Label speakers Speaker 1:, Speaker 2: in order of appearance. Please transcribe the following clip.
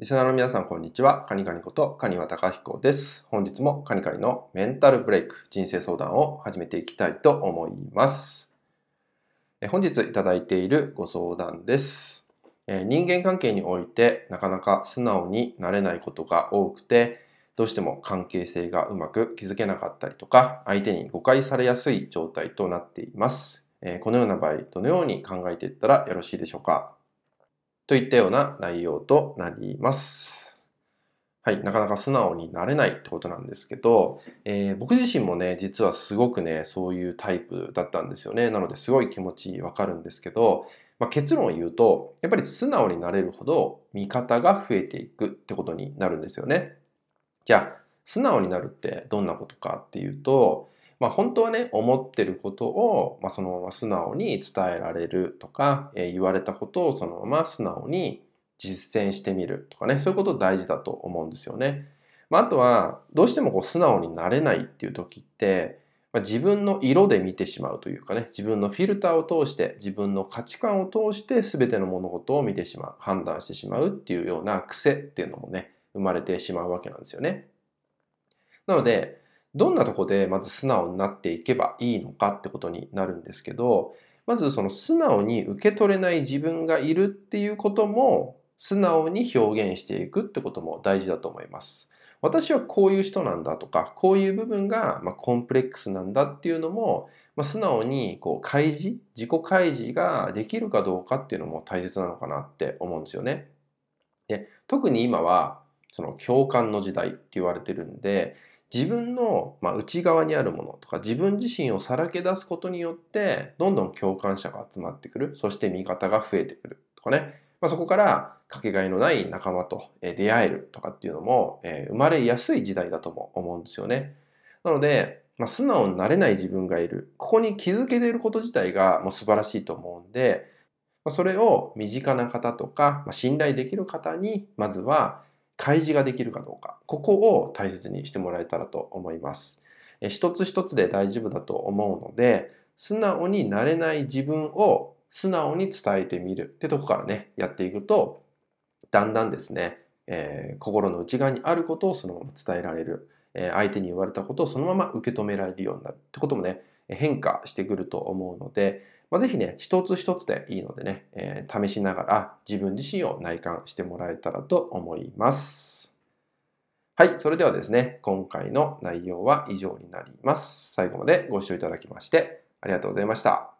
Speaker 1: リスナーの皆さん、こんにちは。カニカニことカニワタカヒコです。本日もカニカニのメンタルブレイク、人生相談を始めていきたいと思います。本日いただいているご相談です。人間関係においてなかなか素直になれないことが多くて、どうしても関係性がうまく築けなかったりとか、相手に誤解されやすい状態となっています。このような場合、どのように考えていったらよろしいでしょうか？といったような内容となります。はい、なかなか素直になれないってことなんですけど、えー、僕自身もね、実はすごくね、そういうタイプだったんですよね。なのですごい気持ちわかるんですけど、まあ、結論を言うと、やっぱり素直になれるほど味方が増えていくってことになるんですよね。じゃあ、素直になるってどんなことかっていうと、まあ、本当はね思ってることを、まあ、そのまま素直に伝えられるとか、えー、言われたことをそのまま素直に実践してみるとかねそういうこと大事だと思うんですよね。まあ、あとはどうしてもこう素直になれないっていう時って、まあ、自分の色で見てしまうというかね自分のフィルターを通して自分の価値観を通して全ての物事を見てしまう判断してしまうっていうような癖っていうのもね生まれてしまうわけなんですよね。なのでどんなとこでまず素直になっていけばいいのかってことになるんですけど、まずその素直に受け取れない自分がいるっていうことも素直に表現していくってことも大事だと思います。私はこういう人なんだとか、こういう部分がまコンプレックスなんだっていうのも、まあ、素直にこう開示、自己開示ができるかどうかっていうのも大切なのかなって思うんですよね。で特に今はその共感の時代って言われてるんで、自分の、ま内側にあるものとか自分自身をさらけ出すことによってどんどん共感者が集まってくる。そして味方が増えてくるとかね、まあ、そこからかけがえのない仲間と出会えるとかっていうのも、え生まれやすい時代だとも思うんですよね。なので、まあ、素直になれない自分がいる。ここに気づけていること自体がもう素晴らしいと思うんで、まそれを身近な方とか、ま信頼できる方にまずは開示ができるかどうか、ここを大切にしてもらえたらと思います。一つ一つで大丈夫だと思うので、素直になれない自分を素直に伝えてみるってとこからね、やっていくと、だんだんですね、えー、心の内側にあることをそのまま伝えられる、えー、相手に言われたことをそのまま受け止められるようになるってこともね、変化してくると思うので、まあ、ぜひね、一つ一つでいいのでね、えー、試しながら自分自身を内観してもらえたらと思います。はい、それではですね、今回の内容は以上になります。最後までご視聴いただきましてありがとうございました。